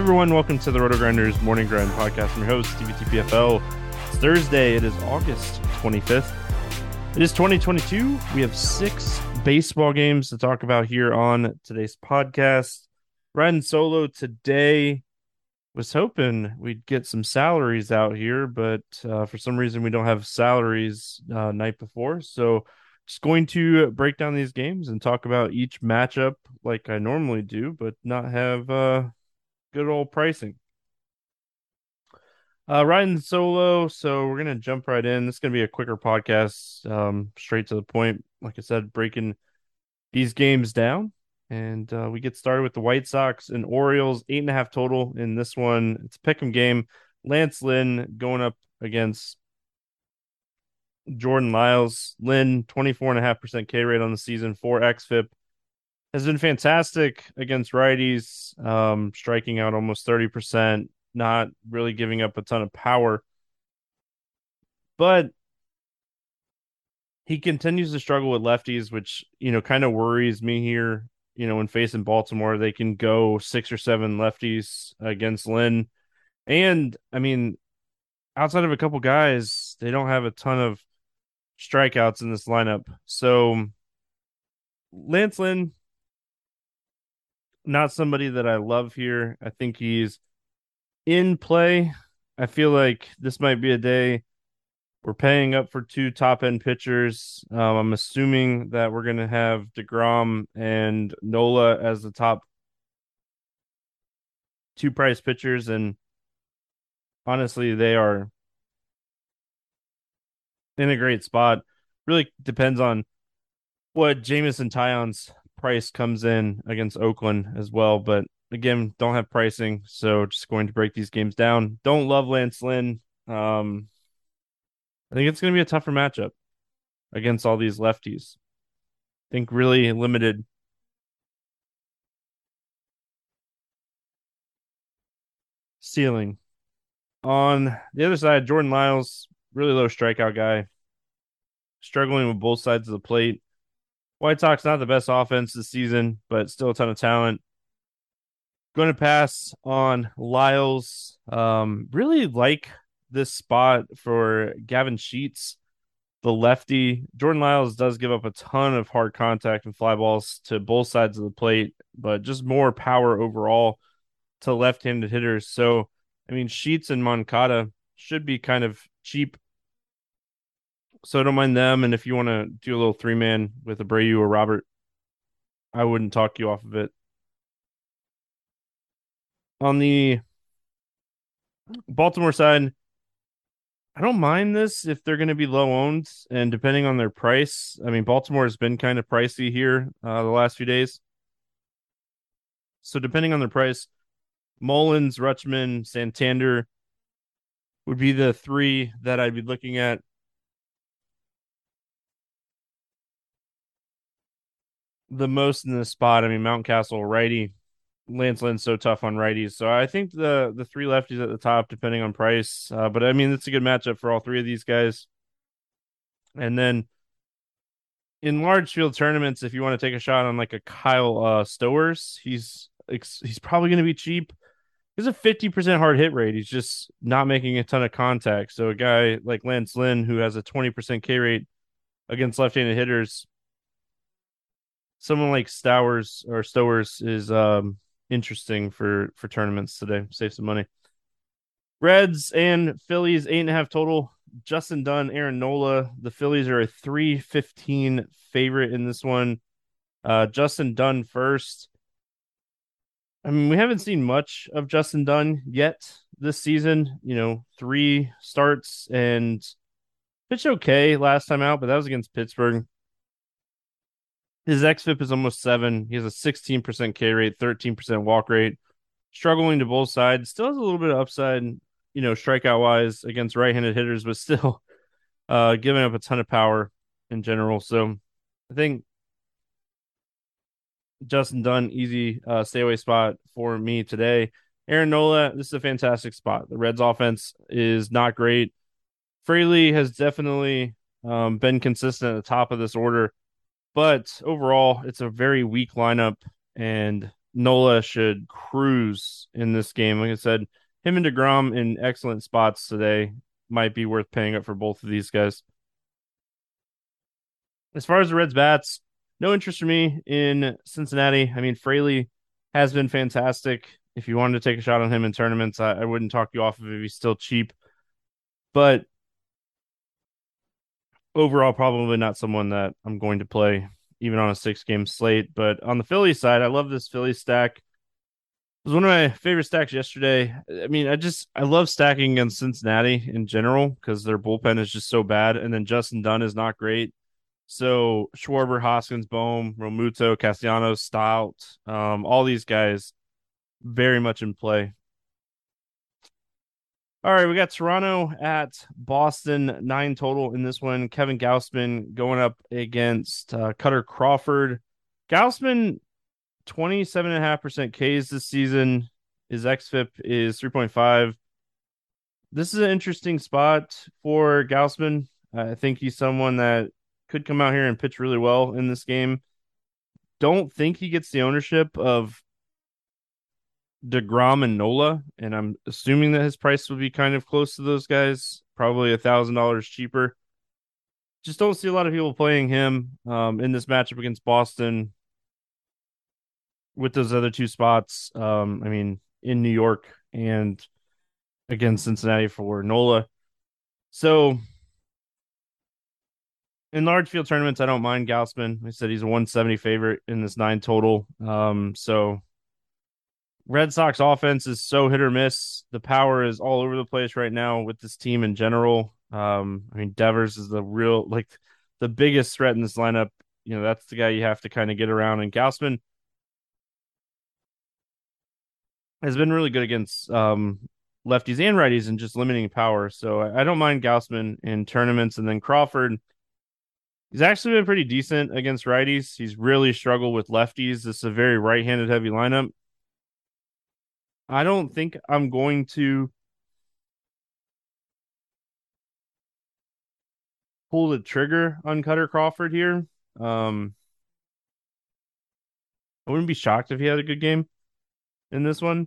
Everyone, welcome to the Roto Grinders Morning Grind podcast from your host, Stevie TPFL. It's Thursday, it is August 25th. It is 2022. We have six baseball games to talk about here on today's podcast. Riding solo today. Was hoping we'd get some salaries out here, but uh, for some reason we don't have salaries uh, night before. So just going to break down these games and talk about each matchup like I normally do, but not have uh, good old pricing. Uh, riding solo, so we're gonna jump right in. This is gonna be a quicker podcast, um, straight to the point. Like I said, breaking these games down, and uh, we get started with the White Sox and Orioles, eight and a half total in this one. It's a pick'em game. Lance Lynn going up against Jordan Lyles. Lynn, 24.5% K rate on the season, 4 XFIP has been fantastic against righties, um, striking out almost 30%, not really giving up a ton of power. But he continues to struggle with lefties, which, you know, kind of worries me here. You know, when facing Baltimore, they can go six or seven lefties against Lynn. And I mean, outside of a couple guys, they don't have a ton of strikeouts in this lineup. So Lance Lynn, not somebody that I love here. I think he's in play. I feel like this might be a day we're paying up for two top end pitchers. Um, I'm assuming that we're going to have DeGrom and Nola as the top two price pitchers. And honestly, they are in a great spot. Really depends on what Jameson Taillon's price comes in against Oakland as well. But again, don't have pricing, so just going to break these games down. Don't love Lance Lynn. Um, I think it's going to be a tougher matchup against all these lefties. I think really limited. Ceiling. On the other side, Jordan Lyles, really low strikeout guy, struggling with both sides of the plate. White Sox not the best offense this season, but still a ton of talent. Going to pass on Lyles. Um, really like this spot for Gavin Sheets, the lefty. Jordan Lyles does give up a ton of hard contact and fly balls to both sides of the plate, but just more power overall to left-handed hitters. So, I mean, Sheets and Moncada should be kind of cheap so I don't mind them. And if you want to do a little three man with Abreu or Robert I wouldn't talk you off of it. On the Baltimore side, I don't mind this if they're going to be low owned and depending on their price. I mean, Baltimore has been kind of pricey here uh, the last few days. So depending on their price, Mullins, Rutschman, Santander would be the three that I'd be looking at. The most in this spot. I mean, Mountcastle, righty. Lance Lynn's so tough on righties. So I think the the three lefties at the top, depending on price. Uh, but I mean, it's a good matchup for all three of these guys. And then in large field tournaments, if you want to take a shot on like a Kyle uh, Stowers, he's he's probably going to be cheap. He's a fifty percent hard hit rate. He's just not making a ton of contact. So a guy like Lance Lynn, who has a twenty percent K rate against left-handed hitters, someone like Stowers or Stowers is um interesting for for tournaments today. Save some money. Reds and Phillies eight and a half total. Justin Dunn, Aaron Nola. The Phillies are a three fifteen favorite in this one. Uh, Justin Dunn first. I mean, we haven't seen much of Justin Dunn yet this season. You know, three starts and pitched okay last time out, but that was against Pittsburgh. His xFIP is almost seven. He has a 16% K rate, 13% walk rate. Struggling to both sides. Still has a little bit of upside, you know, strikeout wise against right handed hitters, but still uh, giving up a ton of power in general. So I think Justin Dunn, easy uh, stay away spot for me today. Aaron Nola, this is a fantastic spot. The Reds offense is not great. Fraley has definitely um, been consistent at the top of this order. But overall, it's a very weak lineup, and Nola should cruise in this game. Like I said, him and DeGrom in excellent spots today might be worth paying up for both of these guys. As far as the Reds bats, no interest for me in Cincinnati. I mean, Fraley has been fantastic. If you wanted to take a shot on him in tournaments, I, I wouldn't talk you off of it if he's still cheap. But overall, probably not someone that I'm going to play even on a six game slate. But on the Philly side, I love this Philly stack. It was one of my favorite stacks yesterday. I mean, I just I love stacking against Cincinnati in general because their bullpen is just so bad, and then Justin Dunn is not great. So Schwarber, Hoskins, Bohm, Realmuto, Castellanos, Stout, um, all these guys very much in play. All right, we got Toronto at Boston, nine total in this one. Kevin Gausman going up against uh, Kutter Crawford. Gausman, 27.5% Ks this season. His XFIP is 3.5. This is an interesting spot for Gausman. I think he's someone that could come out here and pitch really well in this game. Don't think he gets the ownership of DeGrom and Nola, and I'm assuming that his price would be kind of close to those guys, probably a thousand dollars cheaper. Just don't see a lot of people playing him um, in this matchup against Boston with those other two spots. Um, I mean, in New York and against Cincinnati for Nola. So in large field tournaments, I don't mind Gausman. I said he's a 170 favorite in this nine total. Um, so Red Sox offense is so hit or miss. The power is all over the place right now with this team in general. Um, I mean, Devers is the real like the biggest threat in this lineup. You know, that's the guy you have to kind of get around. And Gausman has been really good against um, lefties and righties and just limiting power. So I, I don't mind Gausman in tournaments. And then Crawford, he's actually been pretty decent against righties. He's really struggled with lefties. This is a very right-handed heavy lineup. I don't think I'm going to pull the trigger on Kutter Crawford here. Um, I wouldn't be shocked if he had a good game in this one,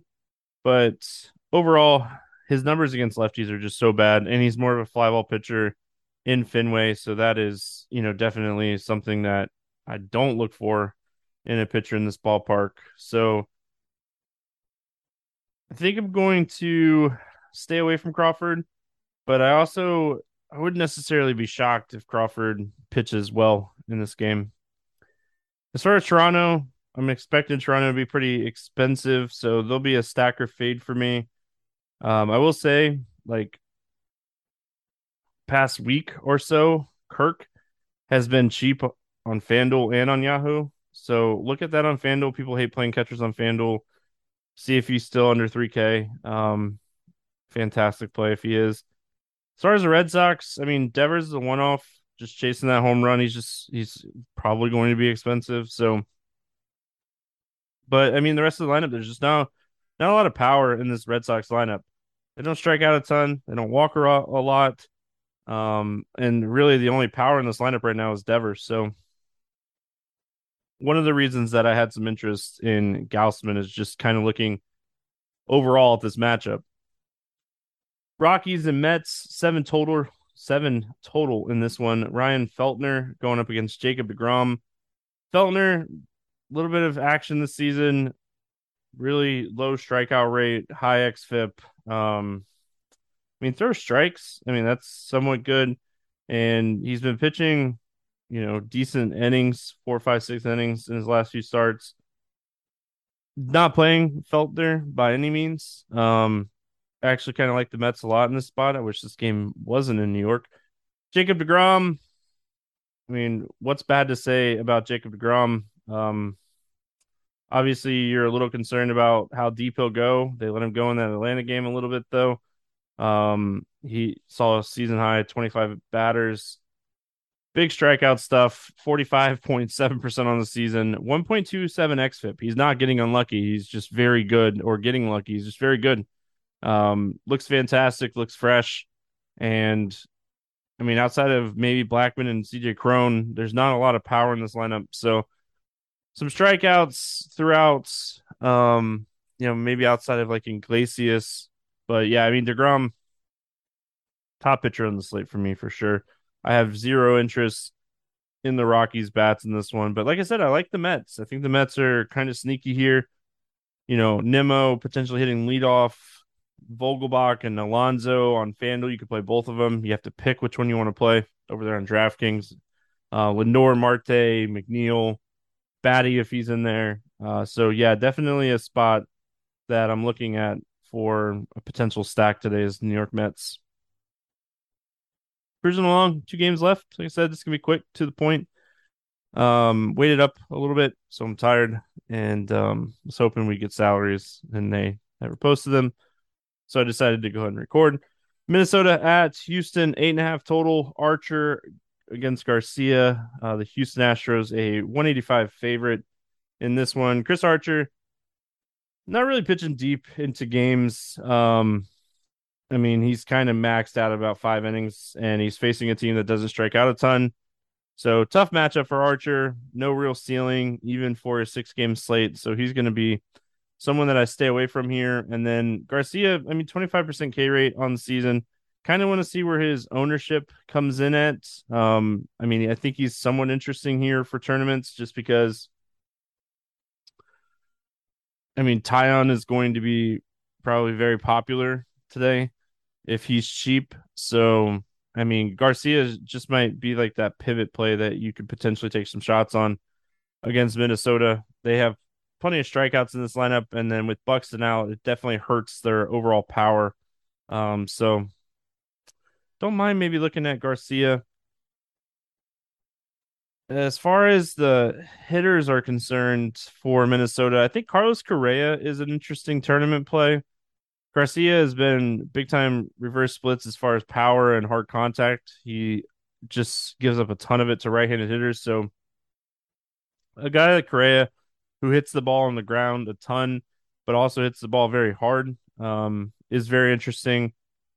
but overall, his numbers against lefties are just so bad, and he's more of a flyball pitcher in Fenway, so that is, you know, definitely something that I don't look for in a pitcher in this ballpark. So I think I'm going to stay away from Crawford, but I also I wouldn't necessarily be shocked if Crawford pitches well in this game. As far as Toronto, I'm expecting Toronto to be pretty expensive, so there'll be a stacker fade for me. Um, I will say, like past week or so, Kirk has been cheap on FanDuel and on Yahoo. So look at that on FanDuel. People hate playing catchers on FanDuel. See if he's still under 3K. Um, fantastic play if he is. As far as the Red Sox, I mean, Devers is a one off, just chasing that home run. He's just, he's probably going to be expensive. So, but I mean, the rest of the lineup, there's just not, not a lot of power in this Red Sox lineup. They don't strike out a ton, they don't walk a lot. Um, and really the only power in this lineup right now is Devers. So, one of the reasons that I had some interest in Gausman is just kind of looking overall at this matchup. Rockies and Mets, seven total, seven total in this one. Ryan Feltner going up against Jacob DeGrom. Feltner, a little bit of action this season, really low strikeout rate, high xFIP. Um, I mean, throw strikes. I mean, that's somewhat good. And he's been pitching you know, decent innings, four, five, six innings in his last few starts. Not playing Feltner by any means. Um, actually kind of like the Mets a lot in this spot. I wish this game wasn't in New York. Jacob DeGrom. I mean, what's bad to say about Jacob DeGrom? Um, obviously, you're a little concerned about how deep he'll go. They let him go in that Atlanta game a little bit, though. Um, he saw a season high 25 batters Big strikeout stuff, 45.7% on the season, 1.27 XFIP. He's not getting unlucky. He's just very good or getting lucky. He's just very good. Um, looks fantastic, looks fresh. And I mean, outside of maybe Blackmon and CJ Cron, there's not a lot of power in this lineup. So some strikeouts throughout, um, you know, maybe outside of like Iglesias. But yeah, I mean, DeGrom, top pitcher on the slate for me for sure. I have zero interest in the Rockies bats in this one. But like I said, I like the Mets. I think the Mets are kind of sneaky here. You know, Nimmo potentially hitting leadoff, Vogelbach and Alonso on FanDuel. You could play both of them. You have to pick which one you want to play over there on DraftKings. Uh, Lindor, Marte, McNeil, Baty if he's in there. Uh, so yeah, definitely a spot that I'm looking at for a potential stack today is New York Mets cruising along. Two games left. Like I said, this can be quick to the point. Um, waited up a little bit, so I'm tired, and um, was hoping we get salaries, and they never posted them. So I decided to go ahead and record. Minnesota at Houston, eight and a half total. Archer against Garcia. Uh, the Houston Astros, a 185 favorite in this one. Chris Archer, not really pitching deep into games. Um, I mean, he's kind of maxed out about five innings, and he's facing a team that doesn't strike out a ton. So tough matchup for Archer. No real ceiling, even for a six game slate. So he's going to be someone that I stay away from here. And then Garcia, I mean, 25% K rate on the season. Kind of want to see where his ownership comes in at. Um, I mean, I think he's somewhat interesting here for tournaments just because. I mean, Taillon is going to be probably very popular today if he's cheap. So, I mean, Garcia just might be like that pivot play that you could potentially take some shots on against Minnesota. They have plenty of strikeouts in this lineup, and then with Buxton out, it definitely hurts their overall power. Um, so don't mind maybe looking at Garcia. As far as the hitters are concerned for Minnesota, I think Carlos Correa is an interesting tournament play. Garcia has been big time reverse splits as far as power and hard contact. He just gives up a ton of it to right handed hitters. So a guy like Correa who hits the ball on the ground a ton, but also hits the ball very hard, um, is very interesting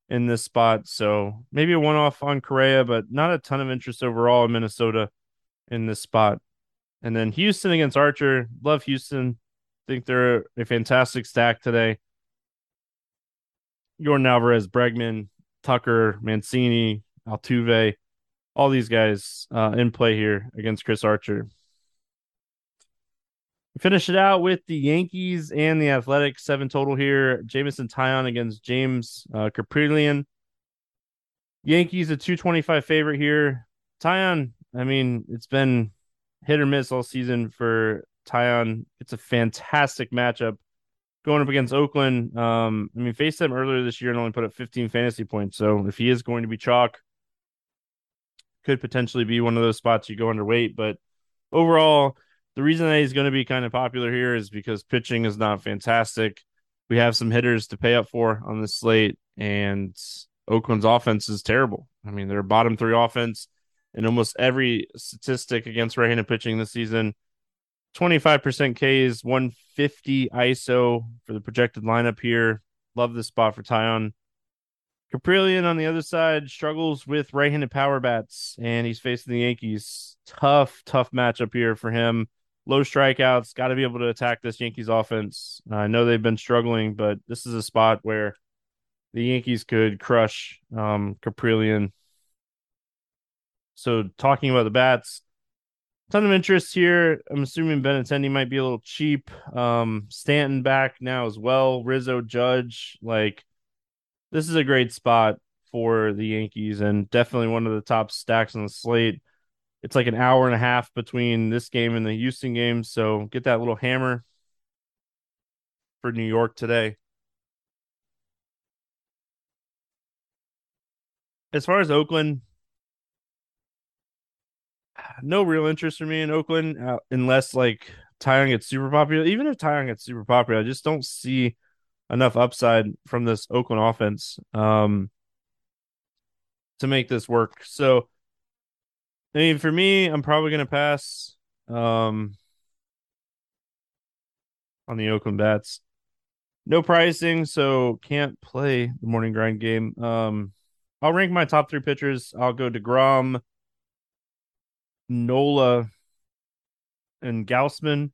in this spot. So maybe a one off on Correa, but not a ton of interest overall in Minnesota in this spot. And then Houston against Archer. Love Houston. Think they're a fantastic stack today. Yordan Alvarez, Bregman, Tucker, Mancini, Altuve, all these guys uh, in play here against Chris Archer. We finish it out with the Yankees and the Athletics, seven total here. Jameson Taillon against James uh, Yankees a 225 favorite here. Taillon, I mean, it's been hit or miss all season for Taillon. It's a fantastic matchup going up against Oakland. Um, I mean, faced them earlier this year and only put up 15 fantasy points. So if he is going to be chalk, could potentially be one of those spots you go underweight. But overall, the reason that he's going to be kind of popular here is because pitching is not fantastic. We have some hitters to pay up for on this slate, and Oakland's offense is terrible. I mean, they're bottom three offense in almost every statistic against right-handed pitching this season. 25% Ks, 150 ISO for the projected lineup here. Love this spot for Taillon. Kaprielian on the other side struggles with right-handed power bats, and he's facing the Yankees. Tough, tough matchup here for him. Low strikeouts, got to be able to attack this Yankees offense. I know they've been struggling, but this is a spot where the Yankees could crush um, Kaprielian. So talking about the bats, ton of interest here. I'm assuming Benintendi might be a little cheap. Um, Stanton back now as well. Rizzo, Judge, like this is a great spot for the Yankees and definitely one of the top stacks on the slate. It's like an hour and a half between this game and the Houston game, so get that little hammer for New York today. As far as Oakland, no real interest for me in Oakland uh, unless like Taillon gets super popular. Even if Taillon gets super popular, I just don't see enough upside from this Oakland offense um, to make this work. So, I mean, for me, I'm probably going to pass um, on the Oakland bats. No pricing, so can't play the morning grind game. Um, I'll rank my top three pitchers. I'll go DeGrom, Nola, and Gausman.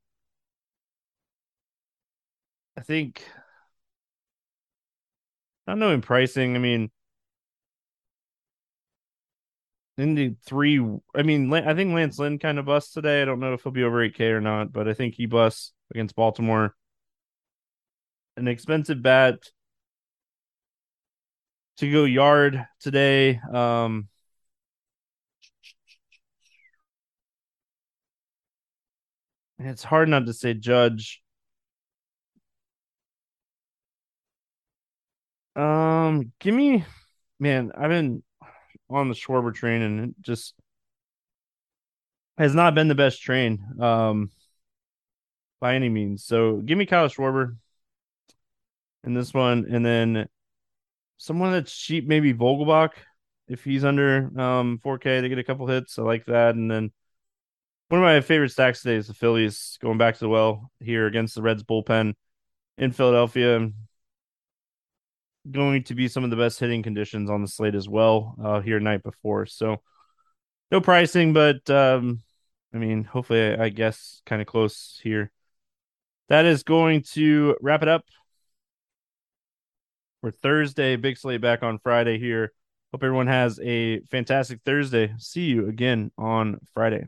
I think not knowing pricing, I mean, in the three, I mean, I think Lance Lynn kind of busts today. I don't know if he'll be over 8K or not, but I think he busts against Baltimore. An expensive bat to go yard today. Um, it's hard not to say Judge. Um, give me, man. I've been on the Schwarber train and it just has not been the best train, um, by any means. So give me Kyle Schwarber in this one, and then someone that's cheap, maybe Vogelbach if he's under um 4K they get a couple hits. I like that, and then one of my favorite stacks today is the Phillies going back to the well here against the Reds bullpen in Philadelphia going to be some of the best hitting conditions on the slate as well uh, here night before. So no pricing, but um, I mean, hopefully, I, I guess kind of close here. That is going to wrap it up for Thursday. Big slate back on Friday here. Hope everyone has a fantastic Thursday. See you again on Friday.